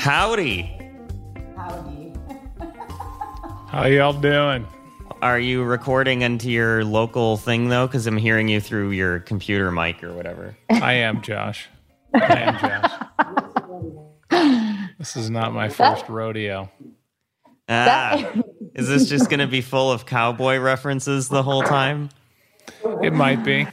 Howdy. Howdy. How y'all doing? Are you recording into your local thing though? Because I'm hearing you through your computer mic or whatever. I am Josh. I am Josh. This is not my first rodeo. Ah, is this just going to be full of cowboy references the whole time? It might be.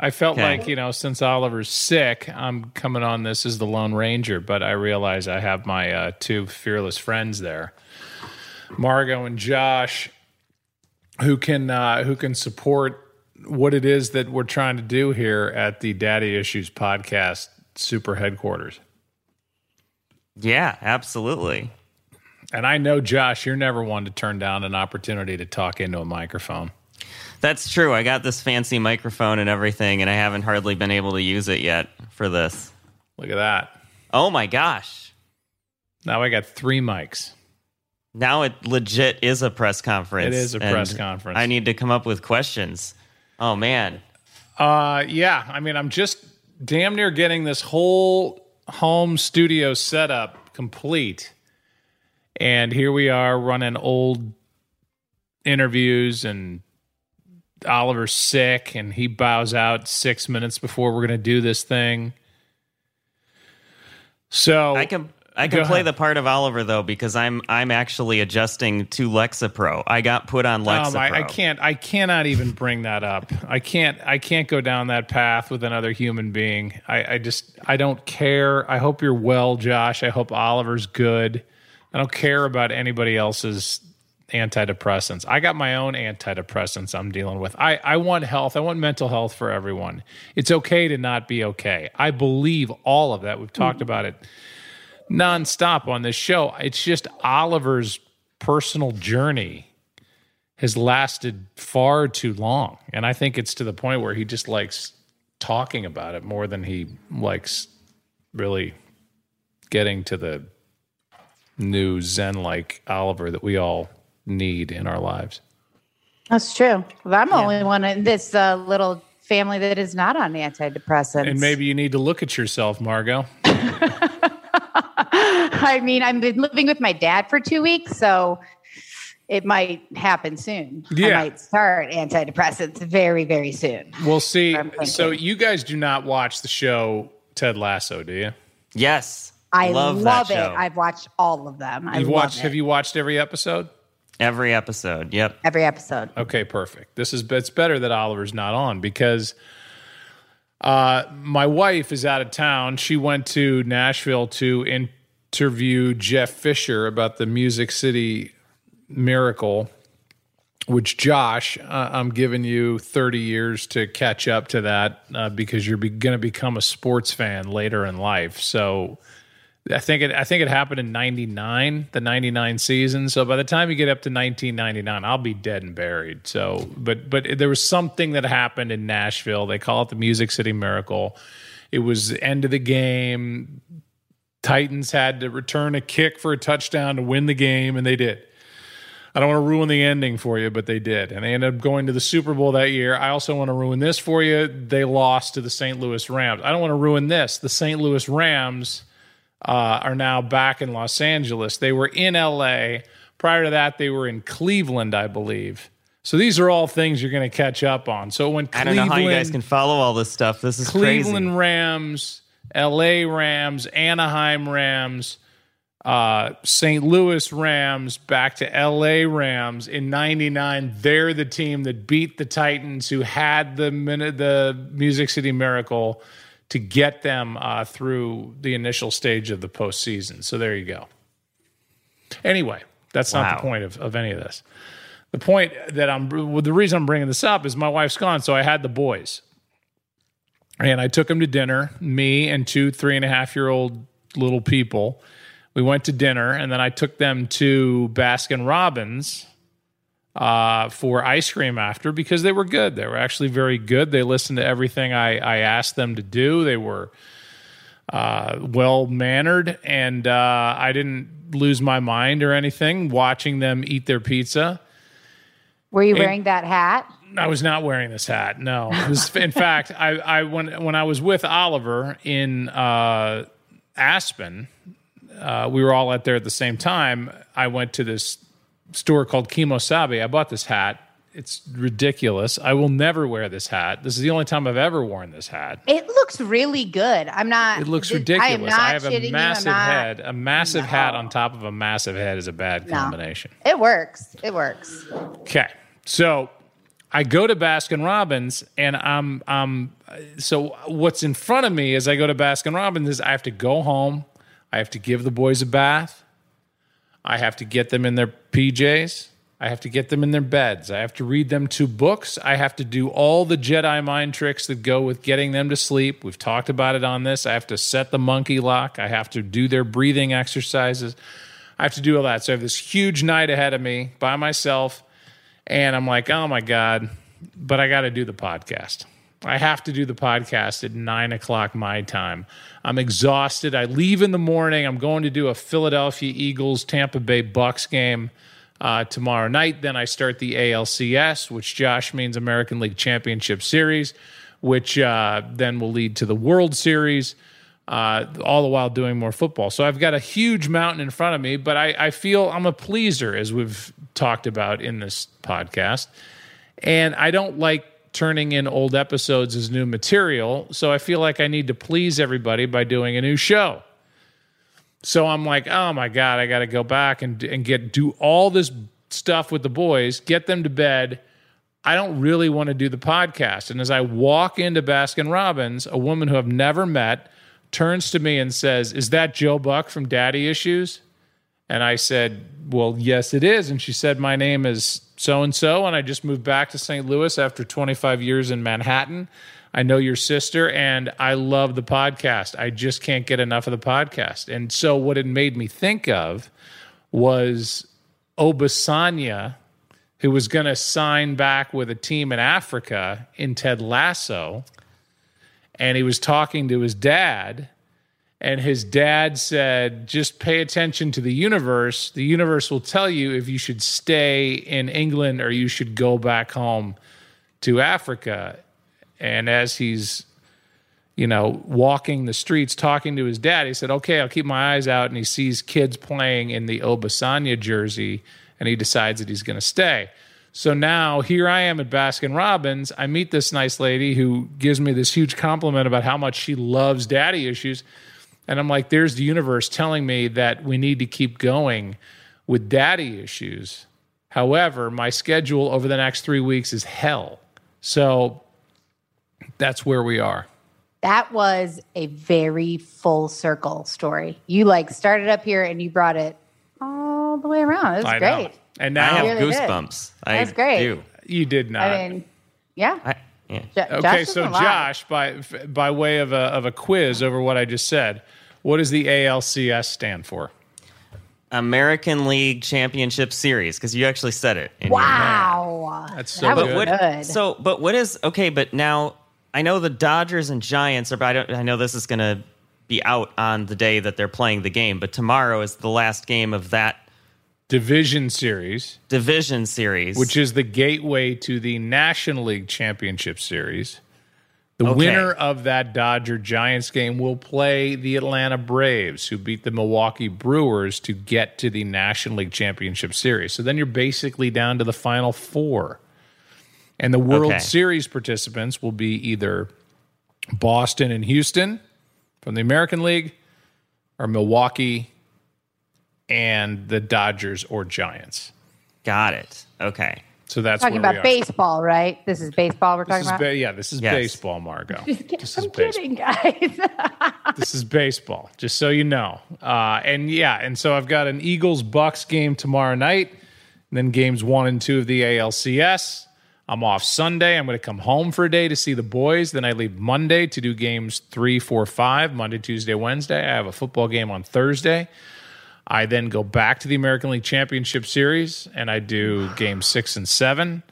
I felt Okay. like, you know, since Oliver's sick, I'm coming on this as the Lone Ranger, but I realize I have my uh, two fearless friends there, Margot and Josh, who can uh, who can support what it is that we're trying to do here at the Daddy Issues podcast super headquarters. Yeah, absolutely. And I know, Josh, you're never one to turn down an opportunity to talk into a microphone. That's true. I got this fancy microphone and everything, and I haven't hardly been able to use it yet for this. Look at that. Oh my gosh. Now I got three mics. Now it legit is a press conference. It is a press conference. I need to come up with questions. Oh man. Uh, yeah. I mean, I'm just damn near getting this whole home studio setup complete. And here we are running old interviews, and Oliver's sick, and he bows out six minutes before we're going to do this thing. So I can I can play ahead. the part of Oliver though because I'm I'm actually adjusting to Lexapro. I got put on Lexapro. Um, I, I can't. I cannot even bring that up. I can't. I can't go down that path with another human being. I, I just. I don't care. I hope you're well, Josh. I hope Oliver's good. I don't care about anybody else's antidepressants. I got my own antidepressants I'm dealing with. I, I want health. I want mental health for everyone. It's okay to not be okay. I believe all of that. We've hmm. talked about it nonstop on this show. It's just Oliver's personal journey has lasted far too long. And I think it's to the point where he just likes talking about it more than he likes really getting to the new Zen like Oliver that we all need in our lives. That's true. Well, I'm the only one in this uh, little family that is not on antidepressants. And maybe you need to look at yourself, Margot. I mean, I've been living with my dad for two weeks, so it might happen soon. I might start antidepressants very, very soon. We'll see. So you guys do not watch the show Ted Lasso, do you? Yes. I love, love, that it. show. I've watched all of them. I You've love watched it. have you watched every episode? Every episode. Yep. every episode. Okay, perfect. This is it's better that Oliver's not on because uh, my wife is out of town. She went to Nashville to interview Jeff Fisher about the Music City Miracle, which Josh, uh, I'm giving you 30 years to catch up to that uh, because you're be- going to become a sports fan later in life. So. I think it. I think it happened in '99, the '99 season. So by the time you get up to 1999, I'll be dead and buried. So, but but there was something that happened in Nashville. They call it the Music City Miracle. It was the end of the game. Titans had to return a kick for a touchdown to win the game, and they did. I don't want to ruin the ending for you, but they did. And they ended up going to the Super Bowl that year. I also want to ruin this for you. They lost to the St. Louis Rams. I don't want to ruin this. The St. Louis Rams uh, are now back in Los Angeles. They were in LA. Prior to that, they were in Cleveland, I believe. So these are all things you're going to catch up on. So when I don't know how you guys can follow all this stuff. This is Cleveland crazy. Rams, LA Rams, Anaheim Rams, uh, St. Louis Rams, back to LA Rams in '99. They're the team that beat the Titans, who had the the Music City Miracle to get them uh, through the initial stage of the postseason. So there you go. Anyway, that's not the point of, of any of this. The point that I'm, well, the reason I'm bringing this up is my wife's gone, so I had the boys and I took them to dinner. Me and two three and a half year old little people. We went to dinner, and then I took them to Baskin Robbins uh, for ice cream after because they were good. They were actually very good. They listened to everything I, I asked them to do. They were uh, well mannered, and uh, I didn't lose my mind or anything watching them eat their pizza. Were you wearing that hat? I was not wearing this hat. No, This- in fact, I, I when when I was with Oliver in uh, Aspen, uh, we were all out there at the same time. I went to this store called Kemo Sabe. I bought this hat. It's ridiculous. I will never wear this hat. This is the only time I've ever worn this hat. It looks really good. I'm not. It looks I ridiculous. not I have a you. Massive not- head. A massive hat on top of a massive head is a bad combination. It works. It works. Okay. So I go to Baskin Robbins and I'm I'm so what's in front of me as I go to Baskin Robbins is I have to go home. I have to give the boys a bath. I have to get them in their PJs. I have to get them in their beds. I have to read them two books. I have to do all the Jedi mind tricks that go with getting them to sleep. We've talked about it on this. I have to set the monkey lock. I have to do their breathing exercises. I have to do all that. So I have this huge night ahead of me by myself. And I'm like, oh my God, but I got to do the podcast. I have to do the podcast at nine o'clock my time. I'm exhausted. I leave in the morning. I'm going to do a Philadelphia Eagles Tampa Bay Bucks game uh, tomorrow night. Then I start the ALCS, which Josh means American League Championship Series, which uh, then will lead to the World Series. Uh, all the while doing more football. So I've got a huge mountain in front of me, but I, I feel I'm a pleaser, as we've talked about in this podcast. And I don't like turning in old episodes as new material. So I feel like I need to please everybody by doing a new show. So I'm like, oh my God, I got to go back and, and get do all this stuff with the boys, get them to bed. I don't really want to do the podcast. And as I walk into Baskin Robbins, a woman who I've never met turns to me and says, Is that Joe Buck from Daddy Issues? And I said, Well, yes, it is. And she said, My name is so and so, and I just moved back to St. Louis after 25 years in Manhattan. I know your sister, and I love the podcast. I just can't get enough of the podcast. And so, what it made me think of was Obisanya, who was going to sign back with a team in Africa in Ted Lasso. And he was talking to his dad, and his dad said, Just pay attention to the universe. The universe will tell you if you should stay in England or you should go back home to Africa. And as he's, you know, walking the streets talking to his dad, he said, Okay, I'll keep my eyes out. And he sees kids playing in the Obisanya jersey, and he decides that he's going to stay. So now here I am at Baskin Robbins. I meet this nice lady who gives me this huge compliment about how much she loves daddy issues. And I'm like, there's the universe telling me that we need to keep going with daddy issues. However, my schedule over the next three weeks is hell. So that's where we are. That was a very full circle story. You like started up here and you brought it all the way around. It was I know. great. And now I have really did. goosebumps. I That's great. do. you did not. I mean, yeah. I, yeah. Jo- okay, Josh so. Josh, by by way of a of a quiz over what I just said, what does the ALCS stand for? American League Championship Series because you actually said it. in Wow. That's so that good. What. So, but what is okay? But now I know the Dodgers and Giants are. But I, don't, I know this is going to be out on the day that they're playing the game. But tomorrow is the last game of that Division Series, division series, which is the gateway to the National League Championship Series, The Okay. winner of that Dodger Giants game will play the Atlanta Braves, who beat the Milwaukee Brewers to get to the National League Championship Series. So then you're basically down to the final four. And the World Okay. Series participants will be either Boston and Houston from the American League or Milwaukee and the Dodgers or Giants. Got it. Okay. So that's talking where we about are. baseball, right? This is baseball we're This talking about. ba- yeah, this is Yes. baseball, Margot. This is I'm baseball. kidding, guys. This is baseball, just so you know. Uh, and yeah, and so I've got an Eagles Bucks game tomorrow night, and then games one and two of the ALCS. I'm off Sunday. I'm going to come home for a day to see the boys. Then I leave Monday to do games three, four, five, Monday, Tuesday, Wednesday. I have a football game on Thursday. I then go back to the American League Championship Series and I do game six and seven.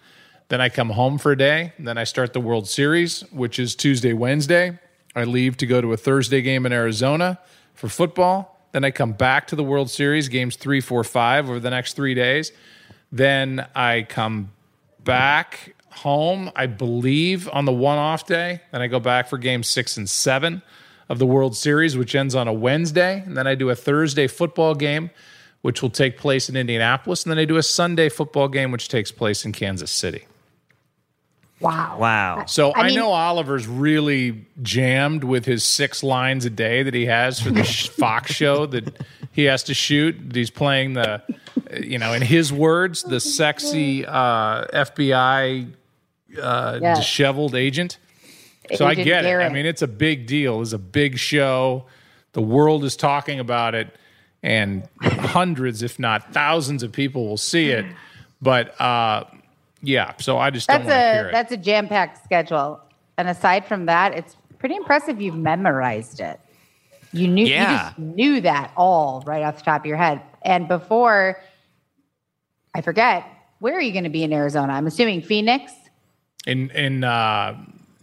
Then I come home for a day. Then I start the World Series, which is Tuesday, Wednesday. I leave to go to a Thursday game in Arizona for football. Then I come back to the World Series, games three, four, five over the next three days. Then I come back home, I believe, on the one off day. Then I go back for game six and seven of the World Series, which ends on a Wednesday. And then I do a Thursday football game, which will take place in Indianapolis. And then I do a Sunday football game, which takes place in Kansas City. wow. Wow. So I, I mean- know Oliver's really jammed with his six lines a day that he has for the Fox show that he has to shoot. He's playing the, you know, in his words, the sexy uh, FBI uh, Yes. disheveled agent. So I get it. I mean, it's a big deal. It's a big show. The world is talking about it, and hundreds, if not thousands, of people will see it. But uh, yeah, so I just That's don't want to hear a it. that's a jam packed schedule. And aside from that, it's pretty impressive you've memorized it. You knew Yeah. you just knew that all right off the top of your head. And before I forget, where are you going to be in Arizona? I'm assuming Phoenix. in in uh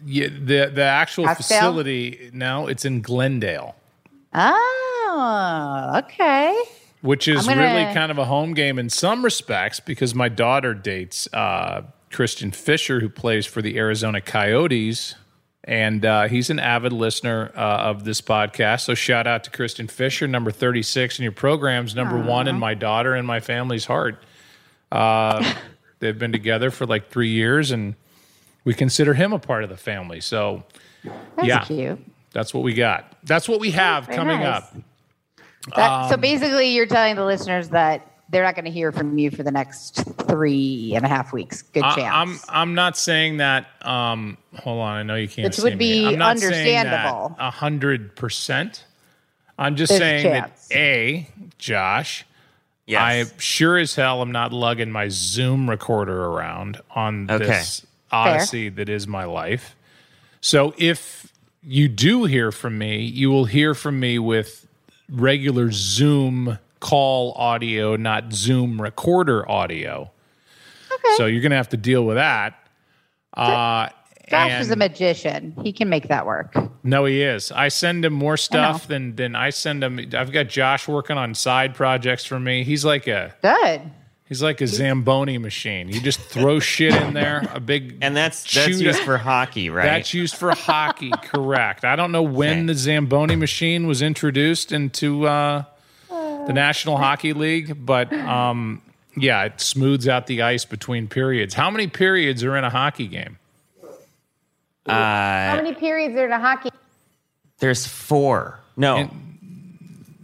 yeah, the the actual Scottsdale? facility now it's in glendale. Oh, okay. which is gonna- really kind of a home game in some respects because my daughter dates uh christian fischer who plays for the arizona coyotes. And uh, he's an avid listener uh, of this podcast. So shout out to christian fischer number 36 in your programs number one in my daughter and my family's heart. Uh, they've been together for like three years and we consider him a part of the family so That's Yeah. cute. That's what we got. That's what we have Very coming nice. up. That, Um, so basically, you're telling the listeners that they're not going to hear from you for the next three and a half weeks. Good I, chance. I'm I'm not saying that. Um, hold on, I know you can't. Which see would me. be I'm not understandable. A hundred percent. I'm just There's saying chance. that a Josh, Yes. I sure as hell am not lugging my Zoom recorder around on Okay. this odyssey that is my life. So if you do hear from me, you will hear from me with regular Zoom call audio, not Zoom recorder audio. okay. So you're going to have to deal with that. Uh, Josh is a magician. He can make that work. no, he is. I send him more stuff than than I send him. I've got Josh working on side projects for me. He's like a Good. He's like a zamboni machine. You just throw shit in there, a big and that's that's shoot- used for hockey, right? That's used for hockey, correct. I don't know when Okay. the Zamboni machine was introduced into uh, the National Hockey League, but um, yeah, it smooths out the ice between periods. How many periods are in a hockey game? How many periods are in a hockey? There's four. No.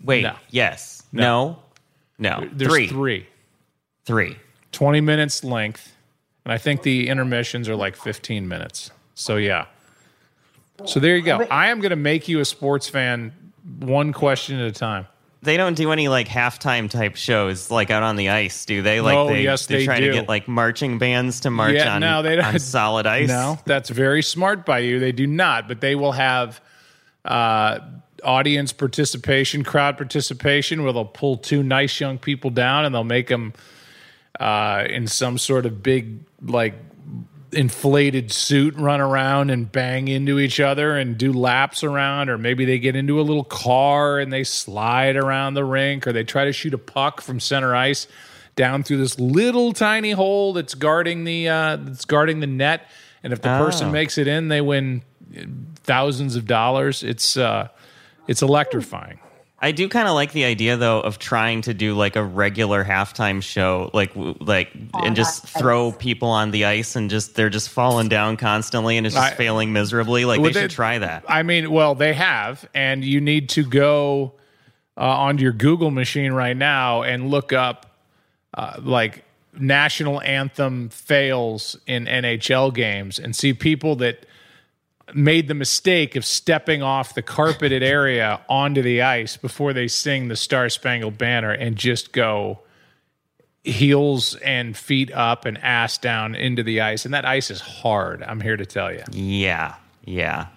Wait. No. Yes. No. No. There's three. three. Three. 20 minutes length, and I think the intermissions are like 15 minutes. So yeah. So there you go. I am going to make you a sports fan one question at a time. They don't do any like halftime type shows like out on the ice, do they? Like No, they, yes, they they try do. to get like marching bands to march Yeah, on, no, they don't- on solid ice. No, that's very smart by you. They do not, but they will have uh, audience participation, crowd participation, where they'll pull two nice young people down and they'll make them uh, in some sort of big, like, inflated suit run around and bang into each other and do laps around or maybe they get into a little car and they slide around the rink or they try to shoot a puck from center ice down through this little tiny hole that's guarding the uh, that's guarding the net and if the person Oh. makes it in they win thousands of dollars. It's uh, it's electrifying. I do kind of like the idea though of trying to do like a regular halftime show, like like and just throw people on the ice and just they're just falling down constantly and it's just I- failing miserably. Like they they- should try that. I mean, well, they have, and you need to go uh, onto your Google machine right now and look up uh, like national anthem fails in NHL games and see people that made the mistake of stepping off the carpeted area onto the ice before they sing the Star Spangled Banner and just go heels and feet up and ass down into the ice. And that ice is hard, I'm here to tell you. Yeah, yeah.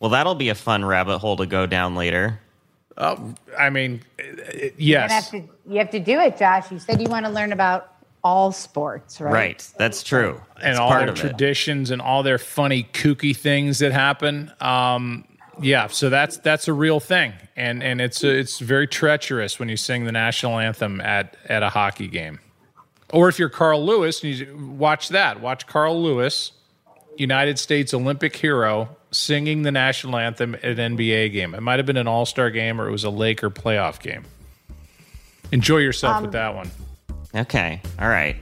Well, that'll be a fun rabbit hole to go down later. I mean, uh, You yes. have to you have to do it, Josh. You said you want to learn about all sports, right? Right, that's true. and all their of it. traditions and all their funny, kooky things that happen. Um, yeah, so that's that's a real thing, and and it's it's very treacherous when you sing the national anthem at at a hockey game, or if you're Carl Lewis, you watch that. Watch Carl Lewis, United States Olympic hero, singing the national anthem at an NBA game. It might have been an All Star game, or it was a Laker playoff game. Enjoy yourself Um, with that one. Okay, all right.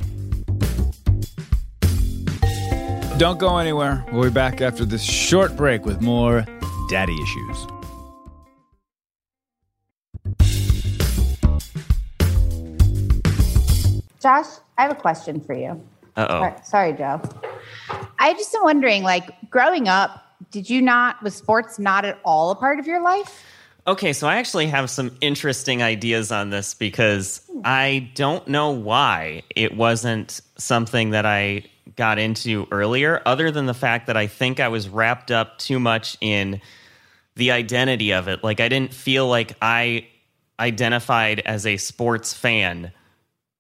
Don't go anywhere. We'll be back after this short break with more daddy issues. Josh, I have a question for you. Uh oh. Sorry- Sorry, Joe. I just am wondering, like, growing up, did you not was sports not at all a part of your life? Okay, so I actually have some interesting ideas on this because I don't know why it wasn't something that I got into earlier, other than the fact that I think I was wrapped up too much in the identity of it. Like, I didn't feel like I identified as a sports fan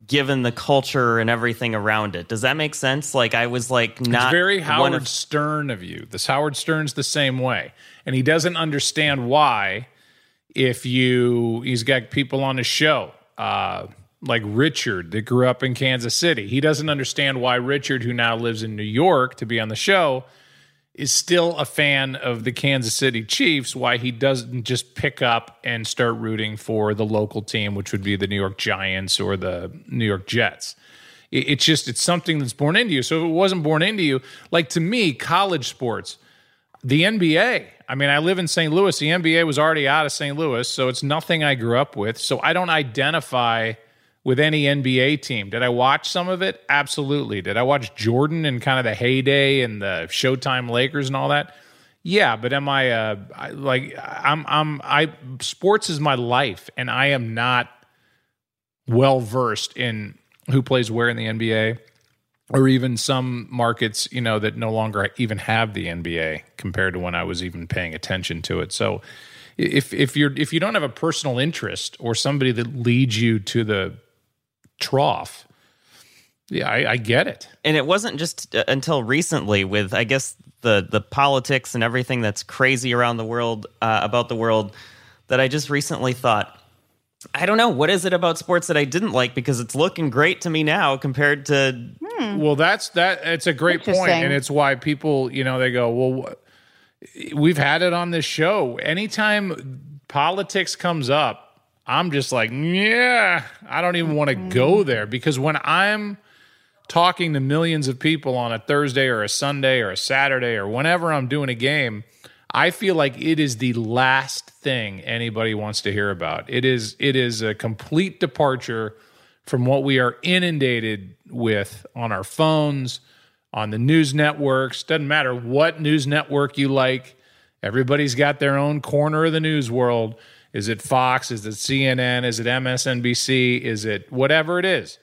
given the culture and everything around it. Does that make sense? Like, I was like not it's very Howard of- Stern of you. This Howard Stern's the same way, and he doesn't understand why. If you, he's got people on his show, uh, like Richard that grew up in Kansas City. He doesn't understand why Richard, who now lives in New York, to be on the show, is still a fan of the Kansas City Chiefs. Why he doesn't just pick up and start rooting for the local team, which would be the New York Giants or the New York Jets it- it's just it's something that's born into you so if it wasn't born into you like to me college sports the nba i mean i live in st louis. The nba was already out of st louis so it's nothing i grew up with. So i don't identify with any nba team. Did i watch some of it? Absolutely. Did i watch jordan and kind of the heyday and the showtime lakers and all that? Yeah but am i uh I, like i'm i'm i sports is my life and i am not well versed in who plays where in the NBA, or even some markets, you know, that no longer even have the NBA compared to when I was even paying attention to it. So, if if you're if you don't have a personal interest or somebody that leads you to the trough, yeah, I, I get it. and it wasn't just uh, until recently with i guess the the politics and everything that's crazy around the world uh, about the world that i just recently thought i don't know. What is it about sports that i didn't like? Because it's looking great to me now compared to hmm. Well, that's that. It's a great and it's why people, you know, they go, "Well, wh- we've had it on this show. Anytime politics comes up, I'm just like, yeah, I don't even want to mm-hmm. go there. Because when I'm talking to millions of people on a Thursday or a Sunday or a Saturday or whenever I'm doing a game, I feel like it is the last thing anybody wants to hear about. It is it is a complete departure from what we are inundated with on our phones, on the news networks. Doesn't matter what news network you like. Everybody's got their own corner of the news world. Is it Fox? Is it CNN? Is it MSNBC? Is it whatever it is?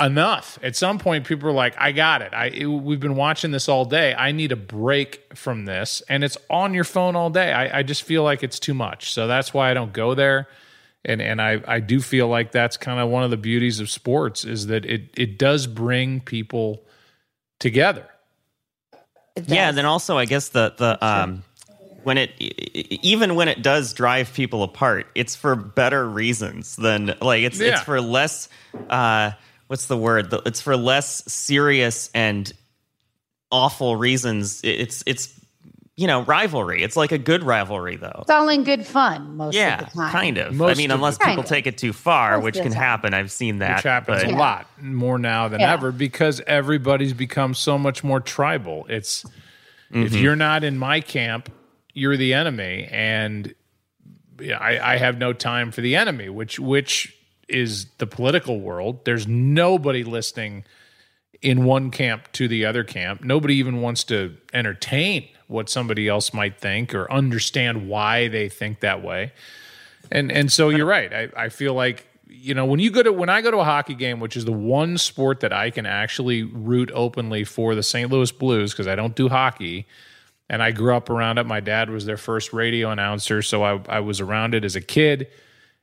Enough. At some point, people are like, "I got it. I it- we've been watching this all day. I need a break from this." And it's on your phone all day. I, I just feel like it's too much. So that's why I don't go there. And and I I do feel like that's kind of one of the beauties of sports is that it it does bring people together. Yeah does. then also i guess the the um when it even when it does drive people apart it's for better reasons than like it's Yeah. it's for less uh what's the word it's for less serious and awful reasons it's it's you know, rivalry. It's like a good rivalry, though. It's all in good fun most Yeah, of the time. kind of. I mean, of unless people Kind of. take it too far, Most which can happen. I've seen that. which happens but- a lot more now than Yeah. ever because everybody's become so much more tribal. It's if Mm-hmm. you're not in my camp, you're the enemy, and I, I have no time for the enemy, which which is the political world. There's nobody listening in one camp to the other camp. Nobody even wants to entertain what somebody else might think or understand why they think that way. And and so you're right. I, I feel like you know when you go to when I go to a hockey game, which is the one sport that I can actually root openly for the St. Louis Blues because I don't do hockey, and I grew up around it. My dad was their first radio announcer, so I, I was around it as a kid,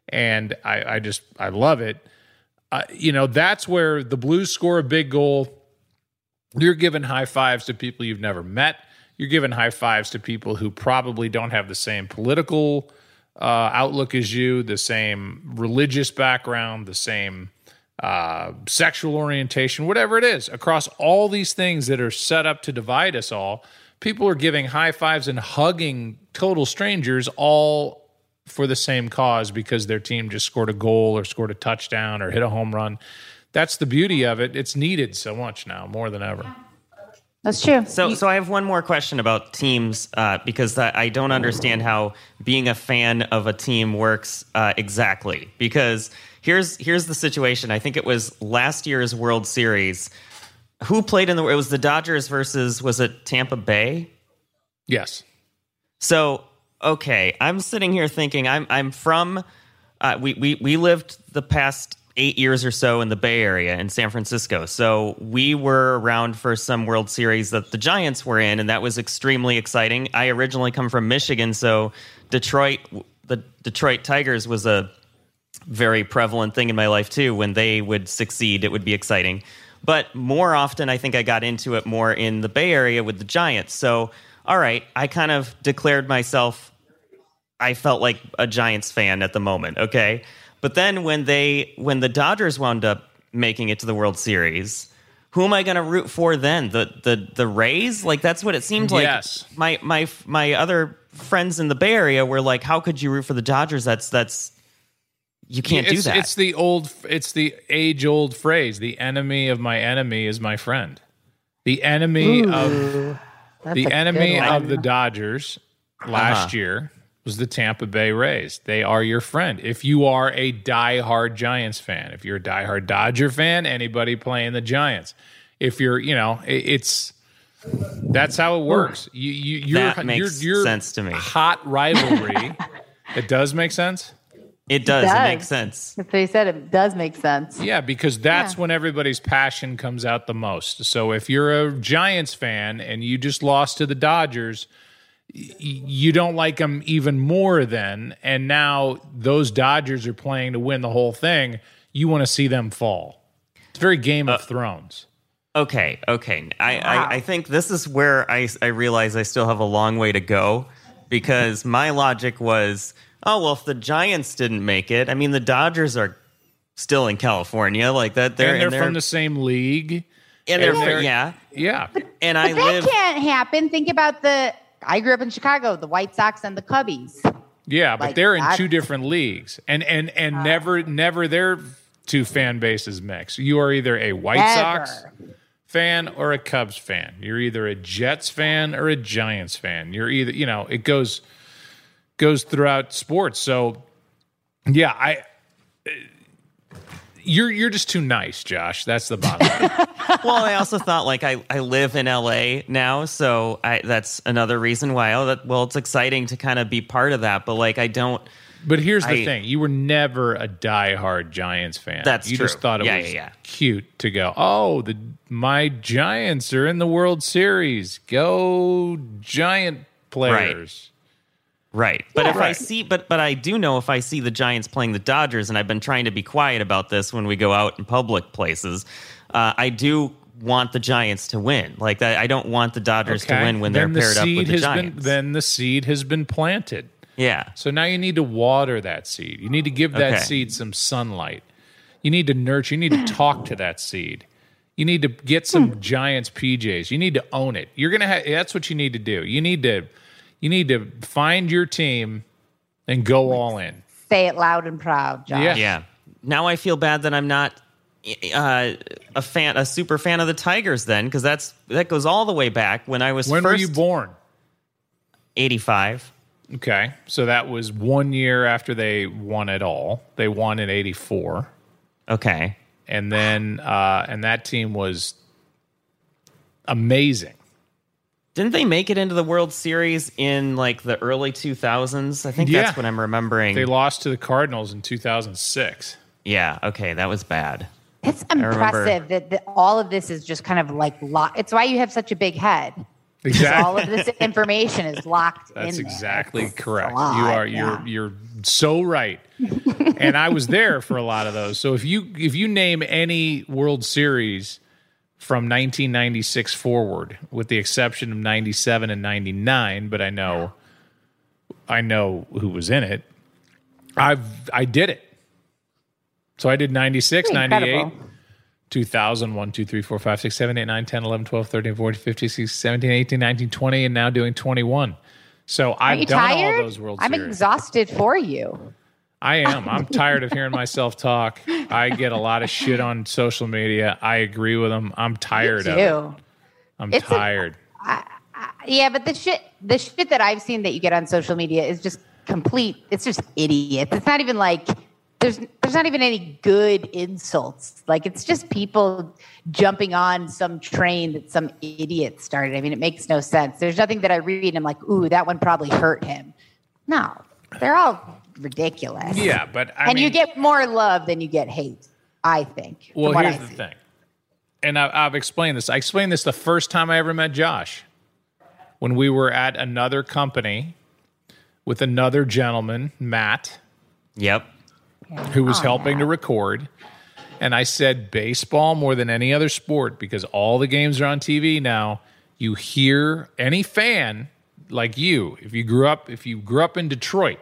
and I, I just I love it. Uh, you know that's where the Blues score a big goal. You're giving high fives to people you've never met. You're giving high fives to people who probably don't have the same political uh, outlook as you, the same religious background, the same uh, sexual orientation, whatever it is. Across all these things that are set up to divide us all, people are giving high fives and hugging total strangers all for the same cause because their team just scored a goal or scored a touchdown or hit a home run. That's the beauty of it. It's needed so much now, more than ever. That's true. So, so I have one more question about teams uh, because I, I don't understand how being a fan of a team works uh, exactly. Because here's here's the situation. I think it was last year's World Series. Who played in the? It was the Dodgers versus was it Tampa Bay? Yes. So okay, I'm sitting here thinking I'm I'm from. Uh, we we we lived the past eight years or so in the Bay Area in San Francisco. So we were around for some World Series that the Giants were in, and that was extremely exciting. I originally come from Michigan, so Detroit, the Detroit Tigers was a very prevalent thing in my life too. When they would succeed, it would be exciting. But more often, I think I got into it more in the Bay Area with the Giants. So, all right, I kind of declared myself. I felt like a Giants fan at the moment. Okay, but then when they when the Dodgers wound up making it to the World Series, who am I going to root for then? The the the Rays? Like that's what it seemed like. Yes. My my my other friends in the Bay Area were like, "How could you root for the Dodgers? That's that's you can't it's, do that." It's the old, it's the age old phrase: "The enemy of my enemy is my friend." The enemy of the enemy of the Dodgers last Uh-huh. year was the Tampa Bay Rays. They are your friend. If you are a diehard Giants fan, if you're a diehard Dodger fan, anybody playing the Giants. If you're, you know, it, it's that's how it works. You, you, you're, That makes you're, you're sense to me. Hot rivalry. it does make sense. It does. It, does. makes sense. If they said it does make sense. Yeah, because that's Yeah. when everybody's passion comes out the most. So if you're a Giants fan and you just lost to the Dodgers, you don't like them even more then. And now those Dodgers are playing to win the whole thing. You want to see them fall. It's very Game Uh, of Thrones. Okay, okay. I, I, I think this is where I, I realize I still have a long way to go because my logic was, oh well, if the Giants didn't make it, I mean the Dodgers are still in California, like that. They're and they're, and from the same league. and they're, they're- yeah. Yeah. And But I that live. can't happen. Think about the. I grew up in Chicago, the White Sox and the Cubbies. Yeah, but Like they're in two different leagues, and and and uh. never never their two fan bases mix. You are either a White Ever. Sox fan or a Cubs fan. You're either a Jets fan or a Giants fan. You're either you know it goes goes throughout sports. So yeah, I. You're you're just too nice, Josh. That's the bottom line. well, I also thought like I, I live in LA now, so I, that's another reason why. Oh, that well, it's exciting to kind of be part of that, but like I don't. But here's the I- thing: you were never a diehard Giants fan. That's you true. just thought it Yeah, was yeah, yeah. cute to go. Oh, the my Giants are in the World Series. Go Giant players! Right. But if I see but but I do know if I see the Giants playing the Dodgers and I've been trying to be quiet about this when we go out in public places, uh, I do want the Giants to win. Like that I don't want the Dodgers to win when Then they're the paired up seed with the has Giants. Been, then the seed has been planted. yeah. So now you need to water that seed. You need to give that Okay. seed some sunlight. You need to nurture. You need to talk to that seed. You need to get some Giants PJs. You need to own it. You're gonna. have that's what you need to do. You need to. You need to find your team and go all in. Say it loud and proud, Josh. Yeah. Yeah. Now I feel bad that I'm not uh, a fan, a super fan of the Tigers then, because that's that goes all the way back when I was When first were you born? 85. Okay, so that was one year after they won it all. They won in '84, Okay. and then uh, and that team was amazing. Didn't they make it into the World Series in like the early 2000s? I think Yeah. that's what I'm remembering. They lost to the Cardinals in 2006. yeah. Okay. That was bad. It's impressive that, that all of this is just kind of like locked. It's why you have such a big head. Exactly. All of this information is locked That's in exactly It's correct. lot, you are yeah. you're you're so right. and I was there for a lot of those. So if you if you name any World Series from 1996 forward, with the exception of 97 and 99, but I know I know who was in it. I've I did it. So I did 96, Pretty 98, incredible. 2000, 1, 2, 3, 4, 5, 6, 7, 8, 9, 10, 11, 12, 13, 14, 15, 16, 17, 18, 19, 20, and now doing 21. So Are I've done tired? all those World I'm Series. exhausted for you. I am. I'm tired of hearing myself talk. I get a lot of shit on social media. I agree with them. I'm tired of it. I'm It's a- tired. Yeah, but the shit, the shit that I've seen that you get on social media is just complete. It's just idiots. It's not even like there's there's not even any good insults. Like it's just people jumping on some train that some idiot started. I mean, it makes no sense. There's nothing that I read and I'm like, ooh, that one probably hurt him. No, they're all ridiculous. yeah, but I and mean, you get more love than you get hate. I think. Well, what here's the thing, and I, I've explained this. I explained this the first time I ever met Josh when we were at another company with another gentleman, Matt, Yep. who was helping to record. And I said, baseball more than any other sport because all the games are on TV now. You hear any fan like you, if you grew up, if you grew up in Detroit,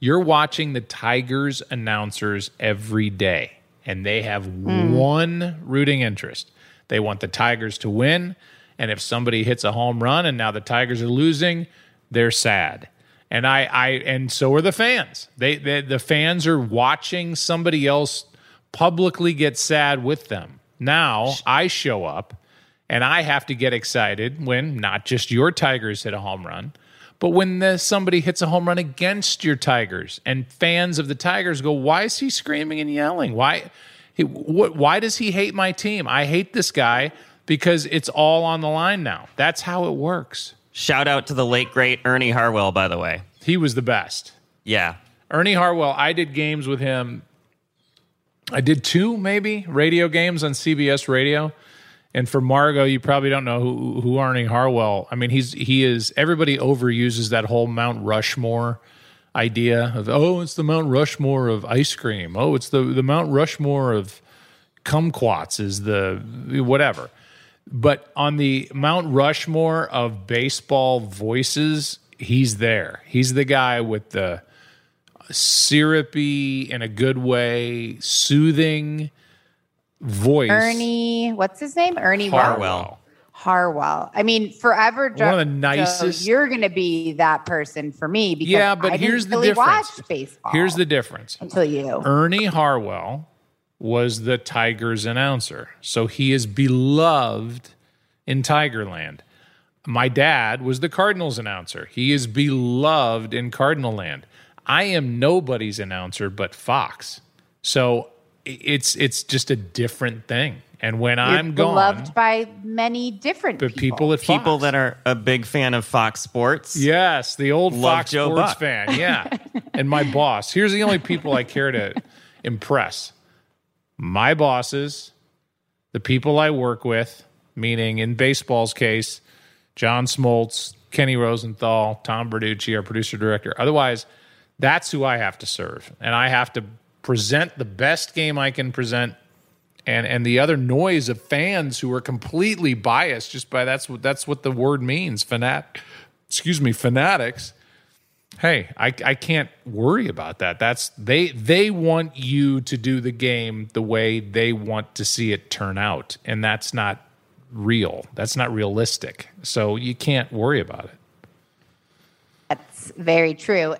you're watching the Tigers announcers every day, and they have hmm. one rooting interest. They want the Tigers to win, and if somebody hits a home run and now the Tigers are losing, they're sad. And I, I, and so are the fans. They, they, the fans are watching somebody else publicly get sad with them. Now I show up and I have to get excited when not just your Tigers hit a home run, but when the, somebody hits a home run against your Tigers and fans of the Tigers go, "Why is he screaming and yelling? Why, he, what, why does he hate my team? I hate this guy because it's all on the line now. That's how it works." Shout out to the late great Ernie Harwell, by the way. He was the best. Yeah. Ernie Harwell, I did games with him. I did two, maybe, radio games on CBS radio. And for Margot, you probably don't know who, who Ernie Harwell. I mean, he's he is everybody overuses that whole Mount Rushmore idea of oh, it's the Mount Rushmore of ice cream. Oh, it's the the Mount Rushmore of kumquats is the whatever. But on the Mount Rushmore of baseball voices, he's there. He's the guy with the syrupy, in a good way, soothing voice. Ernie, what's his name? Ernie? Harwell. Harwell. I mean, forever. One of the Joe, nicest- you're going to be that person for me because Yeah, but I here's didn't the really difference. Watch baseball. Here's the difference. until you. Ernie Harwell was the Tigers announcer. So he is beloved in Tigerland. My dad was the Cardinals announcer. He is beloved in Cardinal Land. I am nobody's announcer but Fox. So i- it's it's just a different thing. And when You're I'm gone, beloved by many different the people. people at People that are a big fan of Fox Sports. Yes, the old Love Fox Joe Sports Buck. fan. Yeah. and my boss. Here's the only people I care to impress my bosses, the people I work with, meaning in baseball's case, John Smoltz, Kenny Rosenthal, Tom Verducci, our producer director. Otherwise, that's who I have to serve. And I have to present the best game I can present and and the other noise of fans who are completely biased just by that's what that's what the word means fanat excuse me fanatics hey, I, I can't worry about that. That's they they want you to do the game the way they want to see it turn out, and that's not real. That's not realistic. So you can't worry about it. That's very true.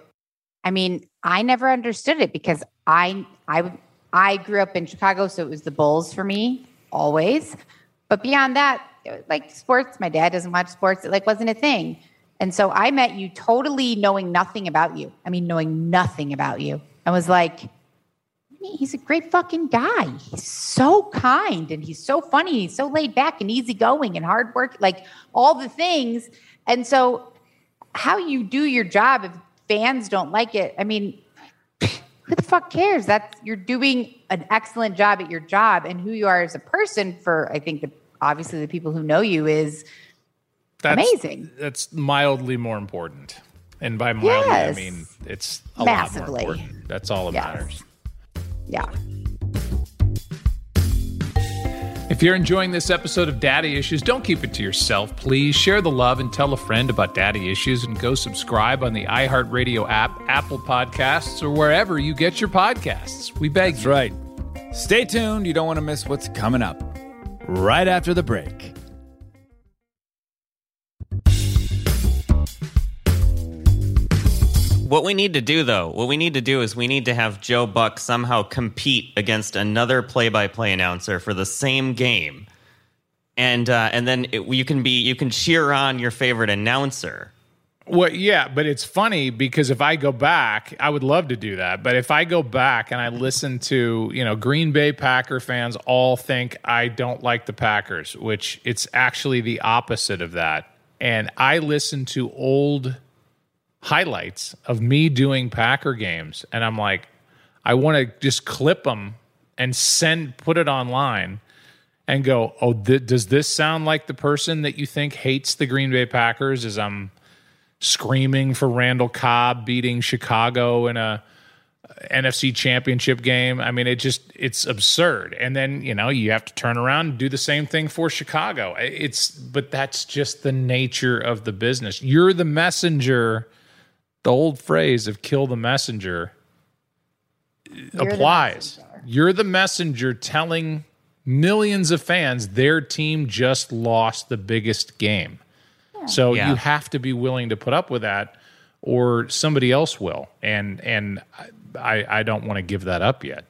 I mean, I never understood it because I I I grew up in Chicago, so it was the Bulls for me always. But beyond that, like sports, my dad doesn't watch sports. It like wasn't a thing. And so I met you totally knowing nothing about you. I mean, knowing nothing about you. I was like, he's a great fucking guy. He's so kind and he's so funny. He's so laid back and easygoing and hard work, like all the things. And so, how you do your job if fans don't like it, I mean, who the fuck cares? That's you're doing an excellent job at your job, and who you are as a person. For I think the obviously the people who know you is That's, amazing. That's mildly more important. And by mildly, Yes. I mean it's a Massively. lot more important. That's all that Yes. matters. Yeah. If you're enjoying this episode of Daddy Issues, don't keep it to yourself. Please share the love and tell a friend about Daddy Issues and go subscribe on the iHeartRadio app, Apple Podcasts, or wherever you get your podcasts. We beg That's you. right. Stay tuned. You don't want to miss what's coming up right after the break. What we need to do, though, what we need to do is we need to have Joe Buck somehow compete against another play-by-play announcer for the same game, and uh, and then it, you can be you can cheer on your favorite announcer. Well, yeah, but it's funny because if I go back, I would love to do that. But if I go back and I listen to, you know, Green Bay Packer fans all think I don't like the Packers, which it's actually the opposite of that. And I listen to old highlights of me doing Packer games, and I'm like, I want to just clip them and send, put it online and go, oh, th- does this sound like the person that you think hates the Green Bay Packers? As I'm screaming for Randall Cobb beating Chicago in a NFC championship game. I mean, it just it's absurd. And then, you know, you have to turn around and do the same thing for Chicago. It's but that's just the nature of the business. You're the messenger. The old phrase of kill the messenger the applies. messenger. You're the messenger telling millions of fans their team just lost the biggest game. So Yeah. you have to be willing to put up with that, or somebody else will. And and I I don't want to give that up yet.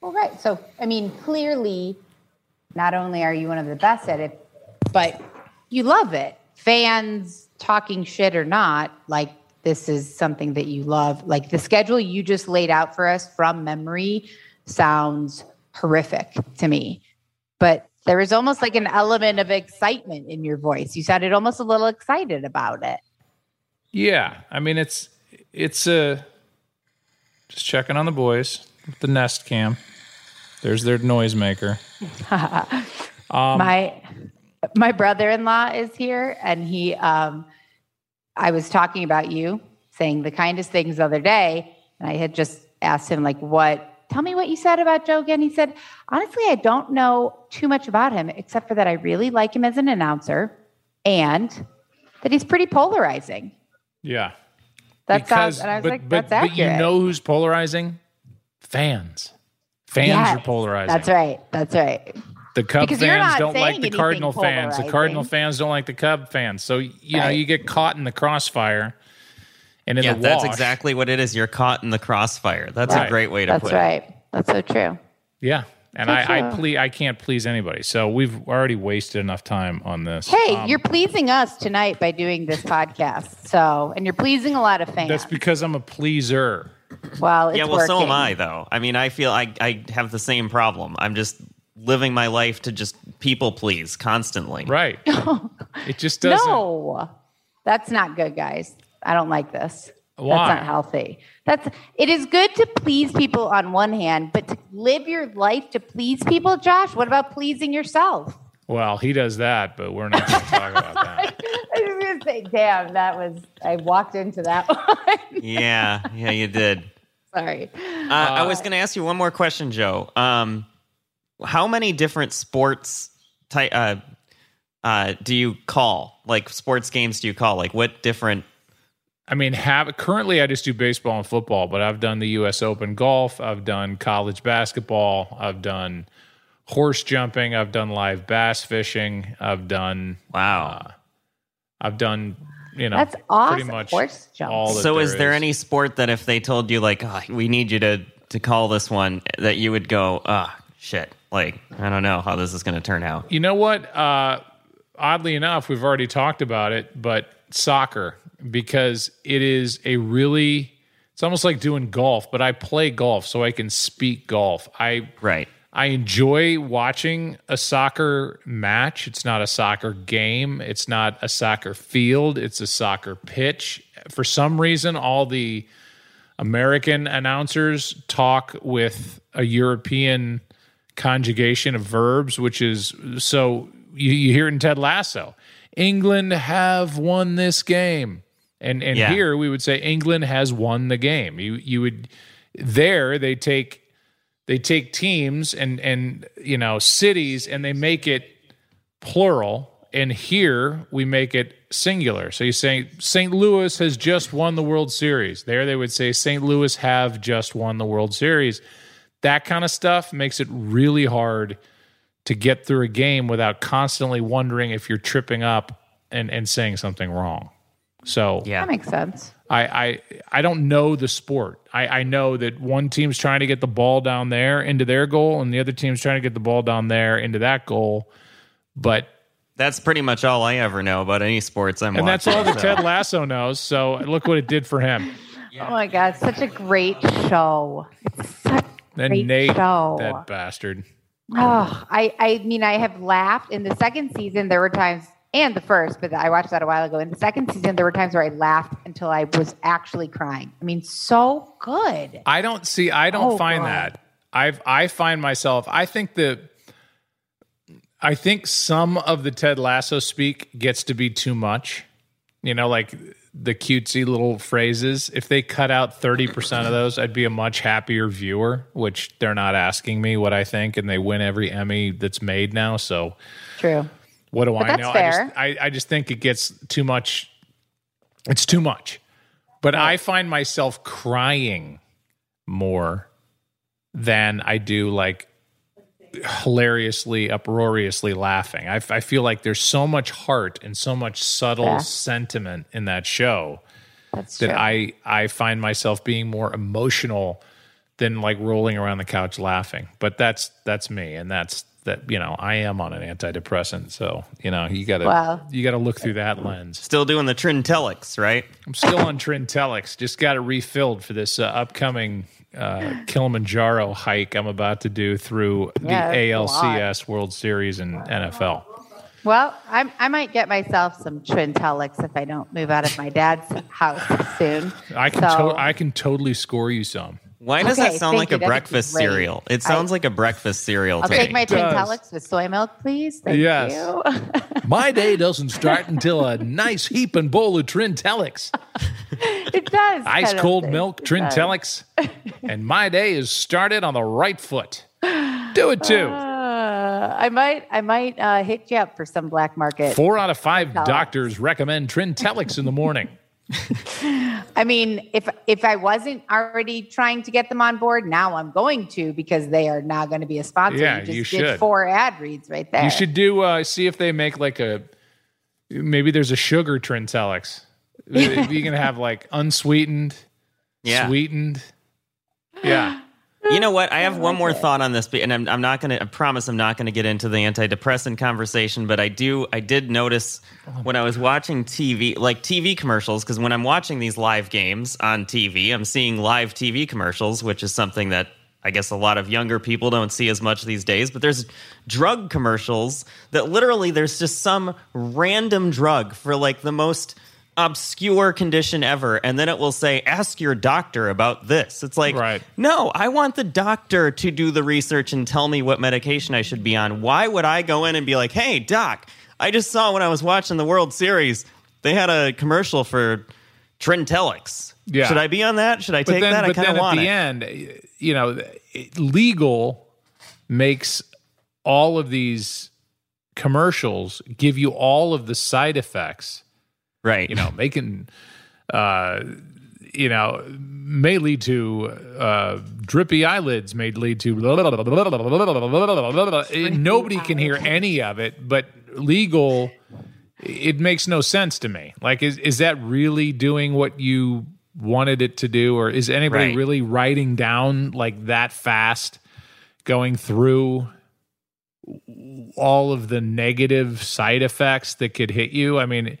Well, right. So, I mean, clearly, not only are you one of the best at it, but you love it. Fans talking shit or not, like this is something that you love. Like the schedule you just laid out for us from memory sounds horrific to me. But there was almost like an element of excitement in your voice. You sounded almost a little excited about it. Yeah, I mean it's it's a just checking on the boys with the Nest Cam. There's their noisemaker. Um, my my brother-in-law is here and he um i was talking about you saying the kindest things the other day and i had just asked him like what tell me what you said about joe again he said honestly i don't know too much about him except for that i really like him as an announcer and that he's pretty polarizing Yeah. that sounds and i was but, like but, that's but you know who's polarizing? Fans. Fans Yes, are polarizing. that's right that's right The Cub Because fans don't like the Cardinal fans. The. Cardinal fans don't like the Cub fans. So you know you get caught in the crossfire and in yeah, the that's wash. exactly what it is. You're caught in the crossfire. That's Right. a great way to that's put right that's right. That's so true Yeah. And So I, I true. ple- I can't please anybody. So we've already wasted enough time on this. Hey, Um, you're pleasing us tonight by doing this podcast. So, and you're pleasing a lot of fans. that's because I'm a pleaser. well, it's. Yeah, well, so am I, though. I mean, I feel I, I have the same problem. I'm just living my life to just people please constantly. Right. it just doesn't. No, that's not good, guys. I don't like this. Why? That's not healthy. That's it is good to please people on one hand, but to live your life to please people, Josh. What about pleasing yourself? Well, he does that, but we're not going to talk about that. I was gonna say, damn, that was I walked into that one. Yeah, yeah, you did. Sorry. Uh, I was going to ask you one more question, Joe. Um, how many different sports ty- uh, uh, do you call? Like sports games, do you call? Like what different I mean, have currently I just do baseball and football, but I've done the U.S. Open golf, I've done college basketball, I've done horse jumping, I've done live bass fishing, I've done Wow. uh, I've done you know That's awesome. pretty much Horse jump. all. That so is there is. any sport that if they told you like "Ah, we need you to to call this one that you would go ah shit like I don't know how this is going to turn out. You know what? Uh, oddly enough, we've already talked about it, but soccer because it is a really. It's almost like doing golf, but I play golf, so I can speak golf. I Right. I enjoy watching a soccer match. It's not a soccer game. It's not a soccer field. It's a soccer pitch. For some reason, all the American announcers talk with a European conjugation of verbs, which is so you, you hear it in Ted Lasso. England have won this game. And and Yeah. here we would say England has won the game. You you would there they take they take teams and and you know cities and they make it plural and here we make it singular so you say st louis has just won the world series there they would say st louis have just won the world series that kind of stuff makes it really hard to get through a game without constantly wondering if you're tripping up and and saying something wrong so Yeah. That makes sense. I, I I don't know the sport. I, I know that one team's trying to get the ball down there into their goal, and the other team's trying to get the ball down there into that goal. But That's pretty much all I ever know about any sports I'm and that's watching. all that so. Ted Lasso knows. So look what it did for him. Oh my god, such a great show. It's such a Then Nate, show. that bastard. Oh, I, I mean, I have laughed in the second season. There were times, and the first, but I watched that a while ago. In the second season, there were times where I laughed until I was actually crying. I mean, so good. I don't see. I don't Oh, find God. that. I've I find myself. I think that. I think some of the Ted Lasso speak gets to be too much. You know, like the cutesy little phrases. If they cut out thirty percent of those, I'd be a much happier viewer. Which they're not asking me what I think, and they win every Emmy that's made now. So True. what do I that's know? I fair. just, I, I just think it gets too much. It's too much. But I find myself crying more than I do like hilariously, uproariously laughing. I, I feel like there's so much heart and so much subtle Yeah. sentiment in that show That's that true. I I find myself being more emotional than like rolling around the couch laughing. But that's that's me, and that's that. You know, I am on an antidepressant, so you know you got to Wow. you got to look through that lens. Still doing the Trintellix, right? I'm still on Trintellix. Just got it refilled for this uh, upcoming uh, Kilimanjaro hike I'm about to do through Yeah, the that's. ALCS World Series and NFL. well, I'm, I might get myself some Trintellix if I don't move out of my dad's house soon. I can So- to- I can totally score you some. Why does Okay, that sound like you. a That'd breakfast cereal? It I- sounds like a breakfast cereal I'll to take me. my does. Trintellix with soy milk, please. Thank Yes. you. My day doesn't start until a nice heaping bowl of Trintellix. it does. ice cold milk. Trintellix, and my day is started on the right foot. Do it too. Uh, I might, I might uh, hit you up for some black market. Four out of five Trintellix. doctors recommend Trintellix in the morning. I mean, if if I wasn't already trying to get them on board, now I'm going to because they are now going to be a sponsor. Yeah, you just you did should. four ad reads right there. You should do uh, see if they make like a maybe there's a sugar Trintellix. You can have like unsweetened, Yeah. sweetened. Yeah. You know what? I have one more thought on this, and I'm, I'm not going to. I promise I'm not going to get into the antidepressant conversation. But I do. I did notice oh. when I was watching TV, like TV commercials, because when I'm watching these live games on TV, I'm seeing live TV commercials, which is something that I guess a lot of younger people don't see as much these days. But there's drug commercials that literally there's just some random drug for like the most obscure condition ever and then it will say ask your doctor about this it's like Right. no, I want the doctor to do the research and tell me what medication I should be on. Why would I go in and be like, hey, doc, I just saw when I was watching the World Series, they had a commercial for Trintellix. Yeah. Should I be on that? Should I take then, that? I but kind then of at want the it. end, you know, it- legal makes all of these commercials give you all of the side effects right. you know, making uh, you know, may lead to uh, drippy eyelids, may lead to. Nobody can hear any of it, but legal, it makes no sense to me. Like, is, is that really doing what you wanted it to do? Or is anybody Right. really writing down like that fast, going through all of the negative side effects that could hit you? I mean,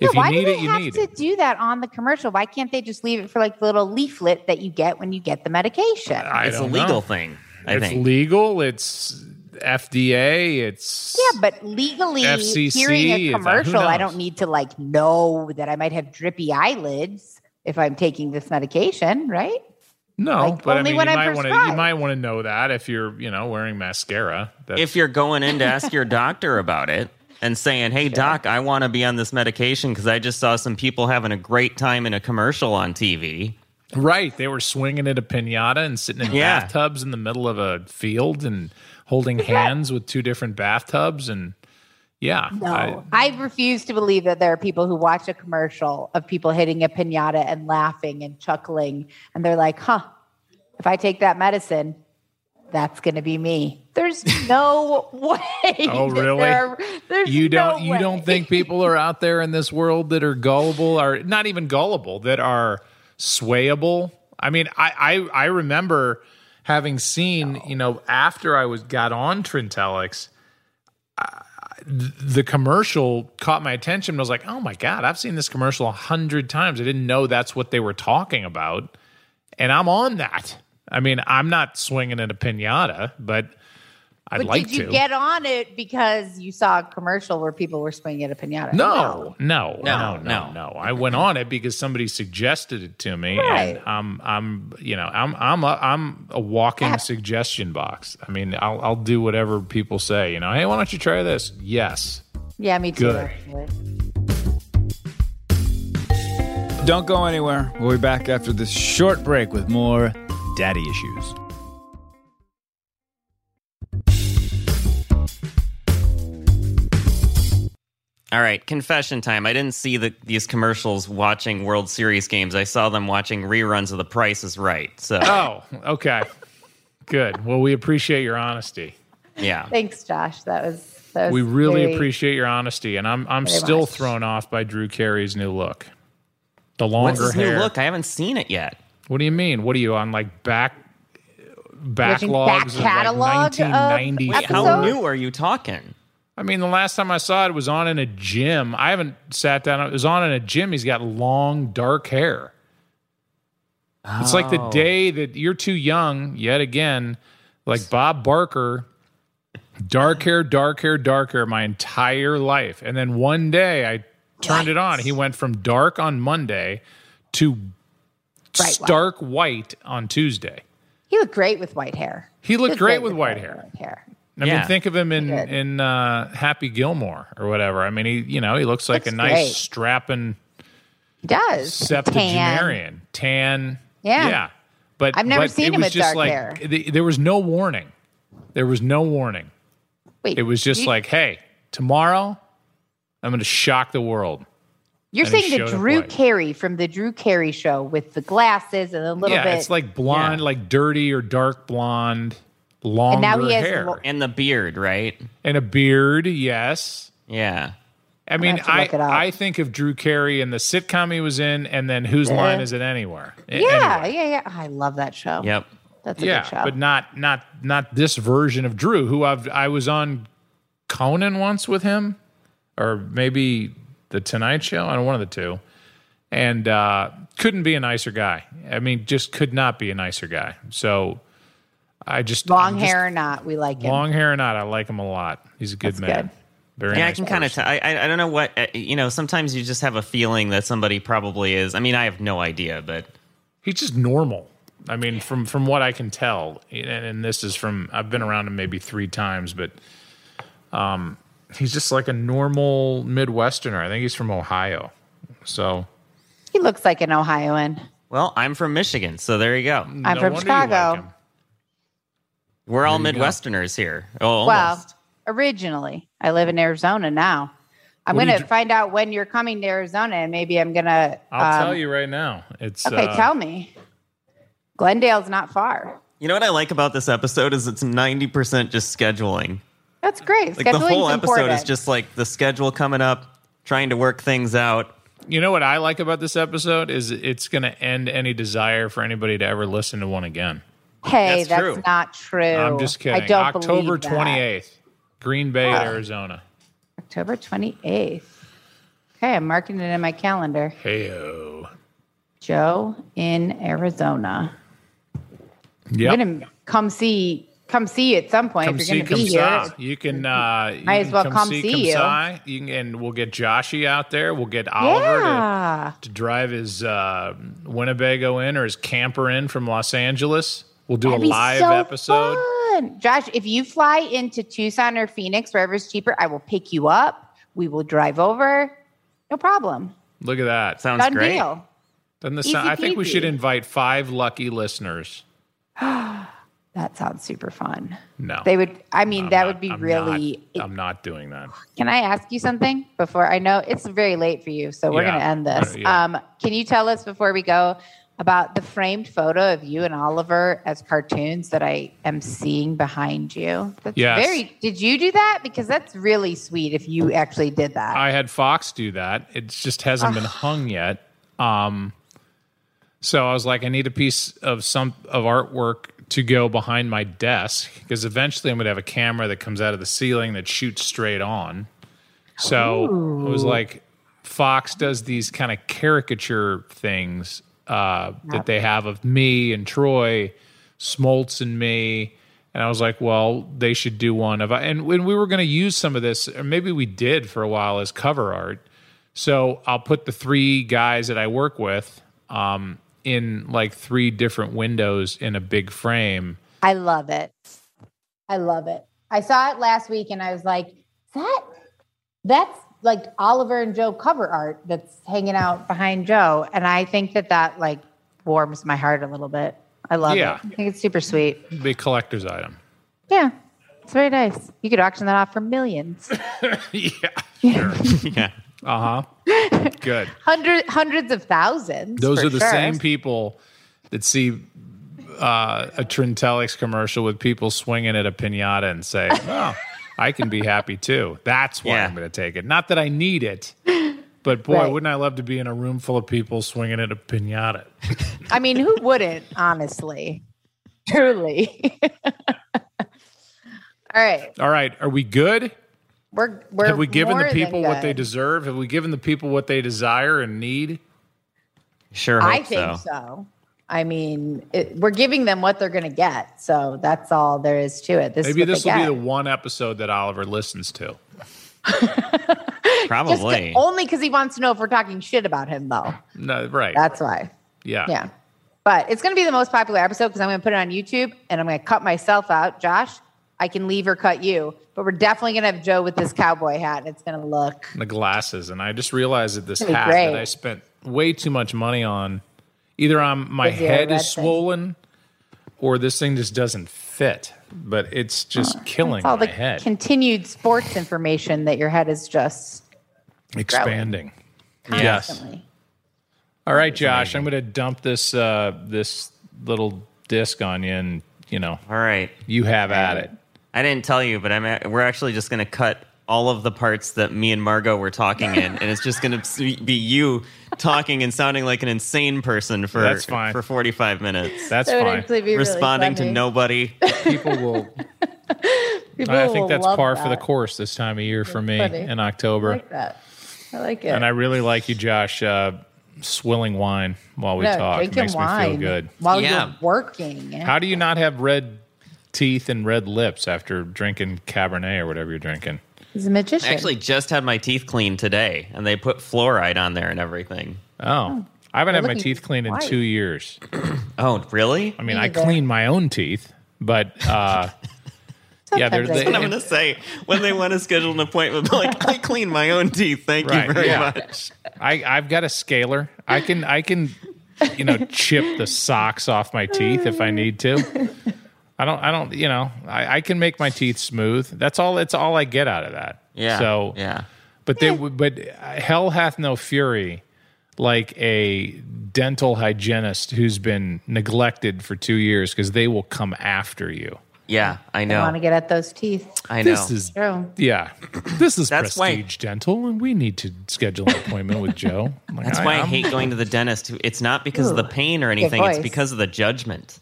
if Yeah, why you need do they have to do that on the commercial? Why can't they just leave it for like the little leaflet that you get when you get the medication? I it's a don't legal know. thing, I it's think. legal. It's FDA. It's yeah, but legally, FCC, hearing a uh, commercial, I don't need to like know that I might have drippy eyelids if I'm taking this medication, right? no, like, but I only mean, when you I'm might want to you might want to know that if you're you know wearing mascara. That's, if you're going in to ask your doctor about it and saying, "Hey doc, I want to be on this medication because I just saw some people having a great time in a commercial on TV." right, they were swinging at a pinata and sitting in Yeah. bathtubs in the middle of a field and holding hands with two different bathtubs and yeah, No, I- I, refuse to believe that there are people who watch a commercial of people hitting a pinata and laughing and chuckling, and they're like, "Huh, if I take that medicine, that's going to be me." There's no way. Oh, really? there- you don't no you way. don't think people are out there in this world that are gullible or not even gullible that are swayable i mean i i, I remember having seen you know after i was got on trintellix I- the commercial caught my attention. I was like, "Oh my god, I've seen this commercial a hundred times. I didn't know that's what they were talking about." And I'm on that. I mean, I'm not swinging at a pinata, but I'd But like did you to. get on it because you saw a commercial where people were swinging at a pinata? No, no, no, No, no, no. no, I went on it because somebody suggested it to me, Right. and I'm, I'm, you know, I'm, I'm, a, I'm a walking Yeah. suggestion box. I mean, I'll, I'll do whatever people say. You know, hey, why don't you try this? Yes. Yeah, me too. Good. actually. Don't go anywhere. We'll be back after this short break with more daddy issues. All right, confession time. I didn't see the, these commercials watching World Series games. I saw them watching reruns of The Price is Right. So, Oh, okay. Good. Well, we appreciate your honesty. yeah. Thanks, Josh. That was. That was We really very- appreciate your honesty, and I'm, I'm still much. thrown off by Drew Carey's new look. The What's longer his hair. new look? I haven't seen it yet. What do you mean? What are you on like back Watching backlogs back of catalog like of 1990? Wait, how new are you talking? I mean, the last time I saw it was on in a gym. I haven't sat down. It was on in a gym. He's got long, dark hair. It's like the Oh. day that you're too young, yet again, like Bob Barker, dark hair, dark hair, dark hair my entire life. And then one day I turned it on. He went from dark on Monday to Bright stark white on Tuesday. He looked great with white hair. He looked Looked great with white hair. White hair. I mean, think of him in in uh, Happy Gilmore or whatever. I mean, he you know he looks like Looks a nice great. strapping He does. septuagenarian, tan. Yeah. yeah. But I've never but seen it him was with just dark like hair. th- there was no warning. There was no warning. Wait, It was just you, like, hey, tomorrow I'm going to shock the world. you're and saying the Drew. Carey from the Drew Carey show with the glasses and a little yeah, bit. it's like blonde, Yeah. like dirty or dark blonde, longer and now he has hair lo- And the beard, right? and a beard. Yes. Yeah. I mean, I look. I think of Drew Carey and the sitcom he was in, and then whose line is it anywhere? Yeah, anyway. yeah, yeah. I love that show. Yep. That's a yeah, good show. but not not not this version of Drew, who I've I was on Conan once with him, or maybe the Tonight Show, I don't know, one of the two, and uh, couldn't be a nicer guy. I mean, just could not be a nicer guy. So I just Long just- hair or not, we like him. long hair or not, I like him a lot. He's a good That's man. good. Very Yeah, I can kind of. person. T- I, I I don't know what uh, you know. Sometimes you just have a feeling that somebody probably is. I mean, I have no idea, but He's just normal. I mean, from from what I can tell, and, and this is from I've been around him maybe three times, but um, he's just like a normal Midwesterner. I think he's from Ohio, so He looks like an Ohioan. well, I'm from Michigan, so there you go. I'm no from wonder you like Chicago. Him. We're all There you go. Midwesterners here. Oh, Well, originally, I live in Arizona now. I'm going to dr- find out when you're coming to Arizona, and maybe I'm going to. I'll tell you right now. It's Okay, uh, tell me. Glendale's not far. You know what I like about this episode is it's 90% just scheduling. That's great. Like the whole Scheduling's episode is just like the schedule coming up, trying to work things out. You know what I like about this episode is it's going to end any desire for anybody to ever listen to one again. Hey, That's that's, true. not true. I'm just kidding. I don't October believe that. 28th, Green Bay, Arizona. October 28th. Okay, I'm marking it in my calendar. Heyo. Joe in Arizona. Yeah. Gonna come see come see you at some point Come if see, you're come gonna be here. You can. Uh, you Might as well come see you. si. You can, and we'll get Joshy out there. We'll get Oliver Yeah. to, to drive his uh, Winnebago in or his camper in from Los Angeles. We'll do That'd a be live so episode. fun. Josh, if you fly into Tucson or Phoenix, wherever's cheaper, I will pick you up. We will drive over. No problem. Look at that. Sounds Done great. deal. Doesn't this sound, I think we should invite five lucky listeners. That sounds super fun. No, They would I mean I'm that not- would be I'm really Not, I'm not doing that. Can I ask you something before I know it's very late for you, so we're Yeah. going to end this. Uh, yeah. Um, can you tell us before we go about the framed photo of you and Oliver as cartoons that I am seeing behind you? That's Yes. very. Did you do that? Because that's really sweet. If you actually did that, I had Fox do that. It just hasn't been hung yet. Um, so I was like, I need a piece of some of artwork to go behind my desk because eventually I'm going to have a camera that comes out of the ceiling that shoots straight on. So it was like Fox does these kind of caricature things uh, that they have of me and Troy, Smoltz and me. And I was like, well, they should do one of and when we were going to use some of this, or maybe we did for a while as cover art. So I'll put the three guys that I work with um, in like three different windows in a big frame. I love it. I love it. I saw it last week, and I was like, that that's like Oliver and Joe cover art that's hanging out behind Joe, and I think that that like warms my heart a little bit. I love Yeah. it. I think it's super sweet. Big collector's item. Yeah, it's very nice. You could auction that off for millions, yeah. Sure. Yeah. uh huh. Good. hundred hundreds of thousands. Those are the sure. same people that see uh, a Trintellix commercial with people swinging at a pinata and say, "Oh, I can be happy too." That's why Yeah. I'm going to take it. Not that I need it, but boy, Right. wouldn't I love to be in a room full of people swinging at a pinata? I mean, who wouldn't? Honestly, truly. All right, All right, are we good? we're we're Have we given the more than people what they deserve? Have we given the people what they desire and need? Sure hope I think so. so. I mean, it, we're giving them what they're going to get, so that's all there is to it. This Maybe is what this will they be the one episode that Oliver listens to. Probably. to- only because he wants to know if we're talking shit about him, though. No, right? That's why. yeah. Yeah, but it's going to be the most popular episode because I'm going to put it on YouTube and I'm going to cut myself out. Josh, I can leave or cut you, but we're definitely going to have Joe with this cowboy hat. And it's going to look. the glasses, and I just realized that this hat great. that I spent way too much money on, either on my head red is thing? swollen, or this thing just doesn't fit. But it's just killing It's all my the head, continued sports information that your head is just expanding. Yes. Yes. constantly. All right, Josh, I'm going to dump this uh, this little disc on you, and you know All right. you have at it. I didn't tell you, but I'm a- we're actually just going to cut all of the parts that me and Margot were talking in, and it's just going to be you talking and sounding like an insane person for That's fine. for 45 minutes, That's That fine. actually be really responding to nobody. People will. People I think that's love par for the course this time of year for me funny. in October. I like that. I like it. And I really like you, Josh, uh, swilling wine while we No, talk. It makes wine me feel good. while Yeah. you're working. How do you not have red teeth and red lips after drinking Cabernet or whatever you're drinking? He's a magician. I actually just had my teeth cleaned today, and they put fluoride on there and everything. Oh, I haven't had They're my looking teeth cleaned in white. two years. Oh, really? I mean, Me I neither. clean my own teeth, but uh, yeah, they're, Sometimes I they, do. I'm going to say when they want to schedule an appointment, like I clean my own teeth. Thank Right, you very yeah. much. I, I've got a scaler. I can I can you know chip the socks off my teeth if I need to. I don't I don't you know I, I can make my teeth smooth. That's all. It's all I get out of that. Yeah. So yeah. But they would. But hell hath no fury like a dental hygienist who's been neglected for two years because they will come after you. Yeah, I know. I want to get at those teeth. I know. This is True. yeah. This is That's why- prestige dental, and we need to schedule an appointment with Joe. Like, That's why I I'm- hate going to the dentist. It's not because of the pain or anything. It's because of the judgment.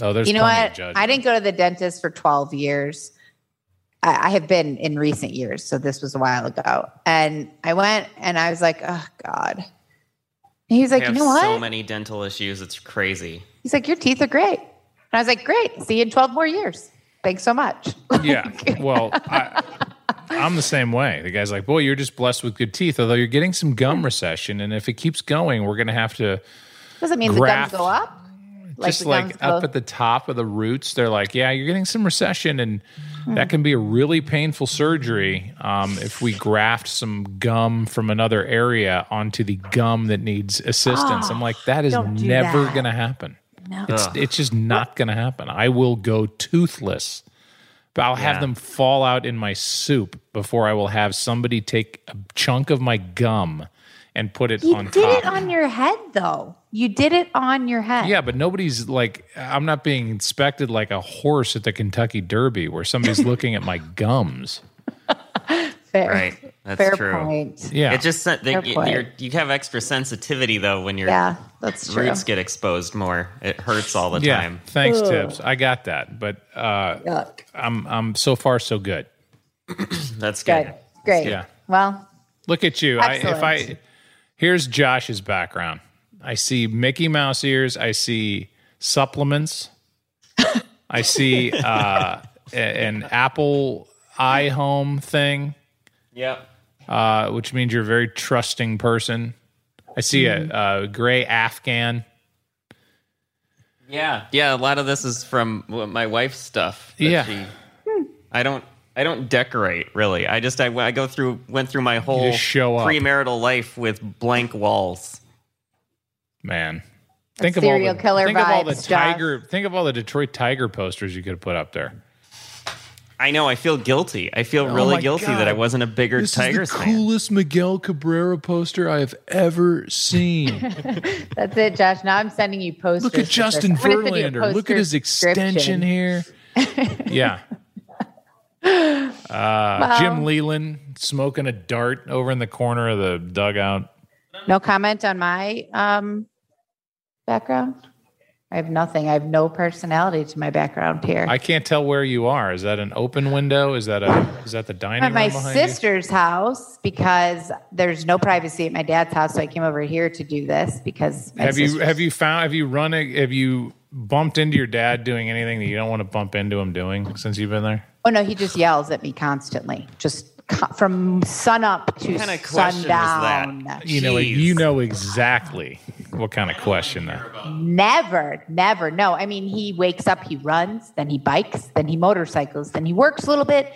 Oh, there's you know what? I didn't go to the dentist for 12 years. I, I have been in recent years, so this was a while ago. And I went and I was like, oh, God. And he was like, I you have know what? so many dental issues. It's crazy. He's like, your teeth are great. And I was like, great. See you in 12 more years. Thanks so much. Yeah. Well, I, I'm the same way. The guy's like, boy, you're just blessed with good teeth, although you're getting some gum hmm. recession. And if it keeps going, we're going to have to Doesn't mean Graft. the gums go up. Just like up go- at the top of the roots. They're like, yeah, you're getting some recession. And Hmm. that can be a really painful surgery um, if we graft some gum from another area onto the gum that needs assistance. I'm like, that is Ah, don't do never that. going to happen. It's, it's just not going to happen. I will go toothless. But I'll have them fall out in my soup before I will have somebody take a chunk of my gum and put it You on did it on your head, though. You did it on your head. yeah, but nobody's like, I'm not being inspected like a horse at the Kentucky Derby where somebody's looking at my gums. Fair. Right. That's Fair true. point. Yeah. It just they, Fair you, you're, you have extra sensitivity though when your Yeah, that's true. roots get exposed more. It hurts all the yeah. time. Thanks, Tips. I got that. But uh, Yuck. I'm, I'm so far so good. That's good. Good. Great. Yeah. Well, Look at you. I, if I Excellent. Here's Josh's background. I see Mickey Mouse ears. I see supplements. I see uh, a- an Apple iHome thing, Yep. uh, which means you're a very trusting person. I see Mm-hmm. a, a gray Afghan. Yeah. Yeah. A lot of this is from my wife's stuff. Yeah. she- I don't. I don't decorate really. I just I, I go through went through my whole show up. premarital life with blank walls. Man, think That's of all serial the killer think of all the vibes, Josh. tiger. Think of all the Detroit Tiger posters you could have put up there. I know. I feel guilty. I feel Oh really guilty God. that I wasn't a bigger tiger. This Tigers is the fan. coolest Miguel Cabrera poster I have ever seen. that's it, Josh. Now I'm sending you posters. Look at. Justin I'm gonna send you a Verlander. Look at his extension here. yeah. Uh, Jim Leyland smoking a dart over in the corner of the dugout. No comment on my um, background. I have nothing. I have no personality to my background here. I can't tell where you are. Is that an open window? Is that a is that the dining room at my behind you? sister's house because there's no privacy at my dad's house, so I came over here to do this because my Have you have you found have you run a, have you bumped into your dad doing anything that you don't want to bump into him doing since you've been there? Oh no, he just yells at me constantly, just from sun up to kind of question was that? sundown. You know Jeez. you know exactly what kind of question that. Never, never. No, I mean, he wakes up, he runs, then he bikes, then he motorcycles, then he works a little bit,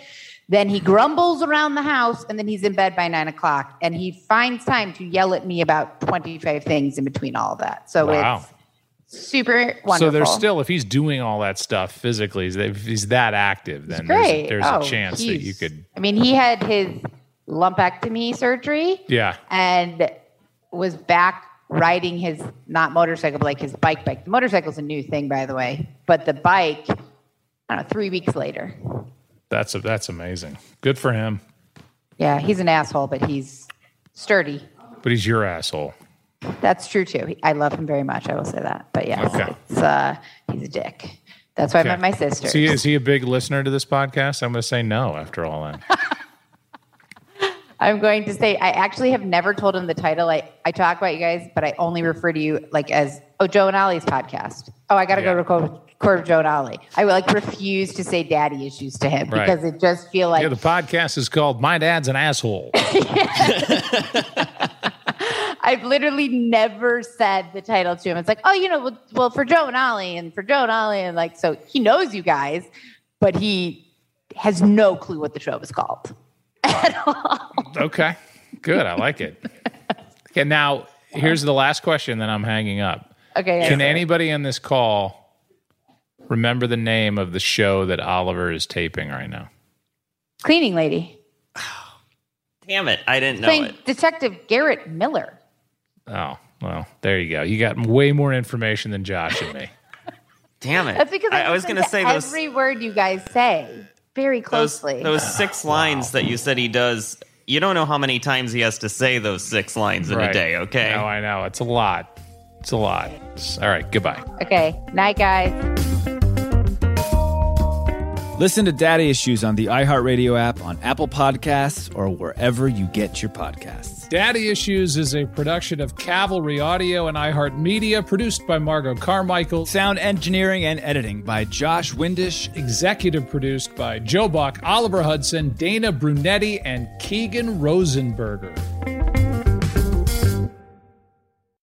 then he grumbles around the house, and then he's in bed by nine o'clock. And he finds time to yell at me about 25 things in between all of that. So Wow. it's super wonderful. So there's still, if he's doing all that stuff physically, if he's that active, then there's, there's Oh, a chance that you could, I mean, he had his lumpectomy surgery. yeah. and was back riding his not motorcycle but like his bike bike the motorcycle's a new thing by the way but the bike i don't know three weeks later That's a, that's amazing. Good for him. yeah he's an asshole but he's sturdy But he's your asshole. That's true too i love him very much i will say that but yes Okay. it's, uh, he's a dick that's why i met my sister Is he, is he a big listener to this podcast? I'm going to say no after all that. i'm going to say i actually have never told him the title i, I talk about you guys but i only refer to you like as oh joe and ollie's podcast oh i gotta Yeah. go record record joe and ollie i would like refuse to say daddy issues to him Right. because it just feel like yeah, the podcast is called My Dad's an Asshole. I've literally never said the title to him. It's like, oh, you know, well, well, for Joe and Ollie and for Joe and Ollie. And like, so he knows you guys, but he has no clue what the show is called at all. Okay. Good. I like it. Okay. Now, here's the last question, that I'm hanging up. Okay. Can yeah. anybody on this call remember the name of the show that Oliver is taping right now? Cleaning lady. Damn it, I didn't know Playing it. Detective Garrett Miller. Oh, well, there you go. You got way more information than Josh and me. Damn it. That's because I, I, I was going to say those every word you guys say very closely. those six lines that you said he does. You don't know how many times he has to say those six lines in a day. Okay. No, I know. It's a lot. It's a lot. All right. Goodbye. okay, night, guys. Listen to Daddy Issues on the iHeartRadio app, on Apple Podcasts, or wherever you get your podcasts. Daddy Issues is a production of Cavalry Audio and iHeartMedia, produced by Margot Carmichael, Sound engineering and editing by Josh Windisch. executive produced by Joe Buck, Oliver Hudson, Dana Brunetti, and Keegan Rosenberger.